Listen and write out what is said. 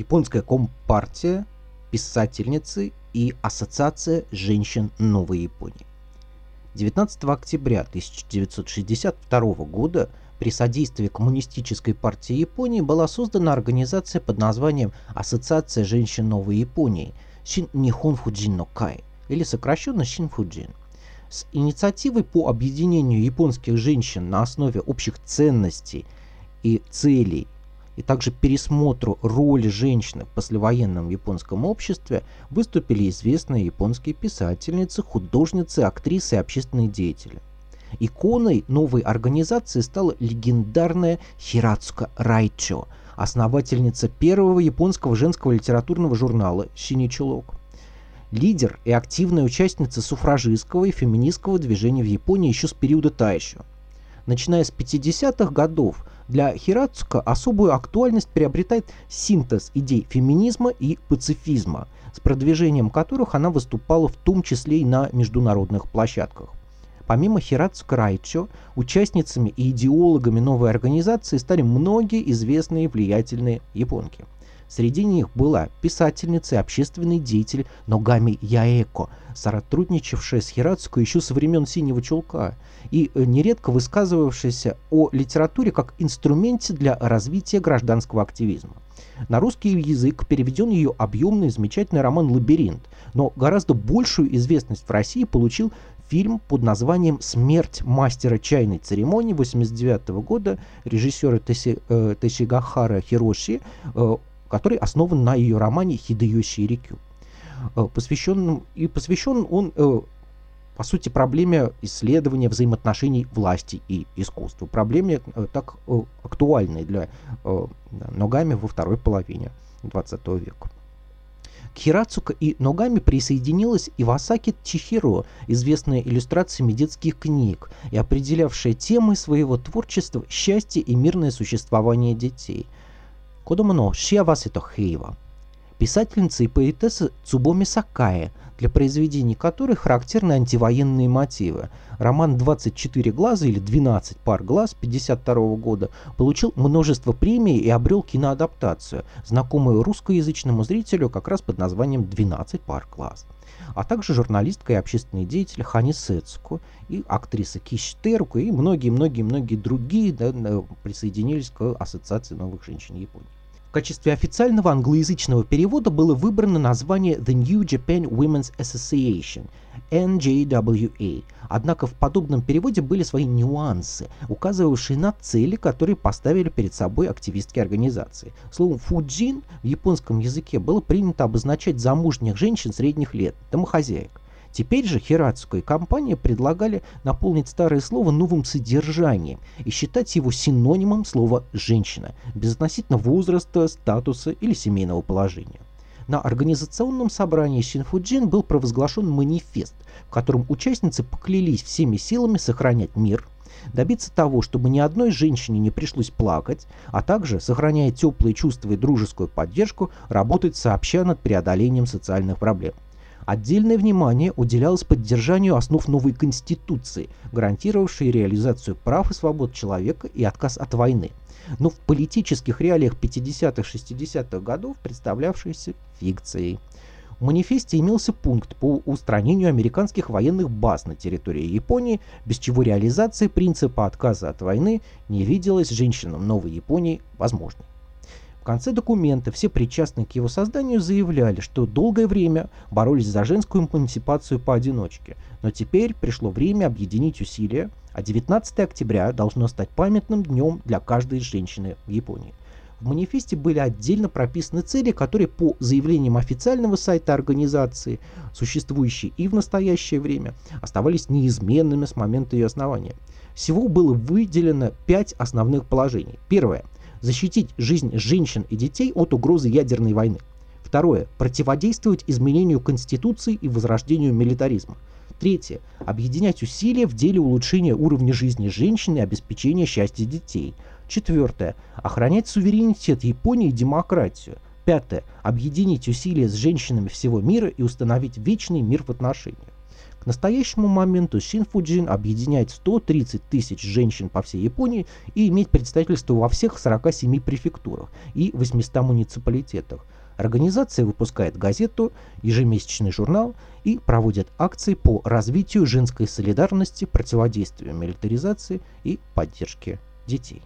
японская компартия, писательницы и Ассоциация женщин Новой Японии. 19 октября 1962 года при содействии Коммунистической партии Японии была создана организация под названием Ассоциация женщин Новой Японии Шин Нихон Фуджин Нокай, или сокращенно Шинфуджин. С инициативой по объединению японских женщин на основе общих ценностей и целей и также пересмотру роли женщины в послевоенном японском обществе выступили известные японские писательницы, художницы, актрисы и общественные деятели. Иконой новой организации стала легендарная Хирацука Райчо, основательница первого японского женского литературного журнала «Синичулок». Лидер и активная участница суфражистского и феминистского движения в Японии еще с периода Тайшо. Начиная с 50-х годов для Хирацука особую актуальность приобретает синтез идей феминизма и пацифизма, с продвижением которых она выступала в том числе и на международных площадках. Помимо Хирацука Райчо, участницами и идеологами новой организации стали многие известные влиятельные японки – Среди них была писательница и общественный деятель Ногами Яэко, сотрудничавшая с Хирацуко еще со времен «Синего чулка» и э, нередко высказывавшаяся о литературе как инструменте для развития гражданского активизма. На русский язык переведен ее объемный и замечательный роман «Лабиринт», но гораздо большую известность в России получил фильм под названием «Смерть мастера чайной церемонии» 1989 года режиссера э, Тесигахара Хироши э, который основан на ее романе «Хидеёши Рикю». Э, посвященным, и посвящен он, э, по сути, проблеме исследования взаимоотношений власти и искусства. Проблеме э, так актуальной для Ногами во второй половине XX века. К Хирацука и Ногами присоединилась Ивасаки Чихиро, известная иллюстрациями детских книг и определявшая темой своего творчества счастье и мирное существование детей –子供の幸せと平和. Писательница и поэтесса Цубоми Сакае, для произведений которой характерны антивоенные мотивы. Роман «24 глаза» или «12 пар глаз» 1952 года получил множество премий и обрел киноадаптацию, знакомую русскоязычному зрителю как раз под названием «12 пар глаз» а также журналистка и общественный деятель Хани Сецуко и актриса Киш Терука и многие-многие-многие другие да, присоединились к Ассоциации новых женщин Японии. В качестве официального англоязычного перевода было выбрано название The New Japan Women's Association NJWA. Однако в подобном переводе были свои нюансы, указывавшие на цели, которые поставили перед собой активистки организации. Словом «фуджин» в японском языке было принято обозначать замужних женщин средних лет, домохозяек. Теперь же Хирацука и компания предлагали наполнить старое слово новым содержанием и считать его синонимом слова «женщина», безотносительно возраста, статуса или семейного положения. На организационном собрании Синфуджин был провозглашен манифест, в котором участницы поклялись всеми силами сохранять мир, добиться того, чтобы ни одной женщине не пришлось плакать, а также, сохраняя теплые чувства и дружескую поддержку, работать сообща над преодолением социальных проблем. Отдельное внимание уделялось поддержанию основ новой конституции, гарантировавшей реализацию прав и свобод человека и отказ от войны, но в политических реалиях 50-60-х годов представлявшейся фикцией. В манифесте имелся пункт по устранению американских военных баз на территории Японии, без чего реализация принципа отказа от войны не виделась женщинам Новой Японии возможной. В конце документа все причастные к его созданию заявляли, что долгое время боролись за женскую эмансипацию поодиночке, но теперь пришло время объединить усилия, а 19 октября должно стать памятным днем для каждой женщины в Японии. В манифесте были отдельно прописаны цели, которые по заявлениям официального сайта организации, существующие и в настоящее время, оставались неизменными с момента ее основания. Всего было выделено пять основных положений. Первое – защитить жизнь женщин и детей от угрозы ядерной войны. Второе. Противодействовать изменению Конституции и возрождению милитаризма. Третье. Объединять усилия в деле улучшения уровня жизни женщин и обеспечения счастья детей. Четвертое. Охранять суверенитет Японии и демократию. Пятое. Объединить усилия с женщинами всего мира и установить вечный мир в отношениях. К настоящему моменту Шинфуджин объединяет 130 тысяч женщин по всей Японии и имеет представительство во всех 47 префектурах и 800 муниципалитетах. Организация выпускает газету, ежемесячный журнал и проводит акции по развитию женской солидарности, противодействию милитаризации и поддержке детей.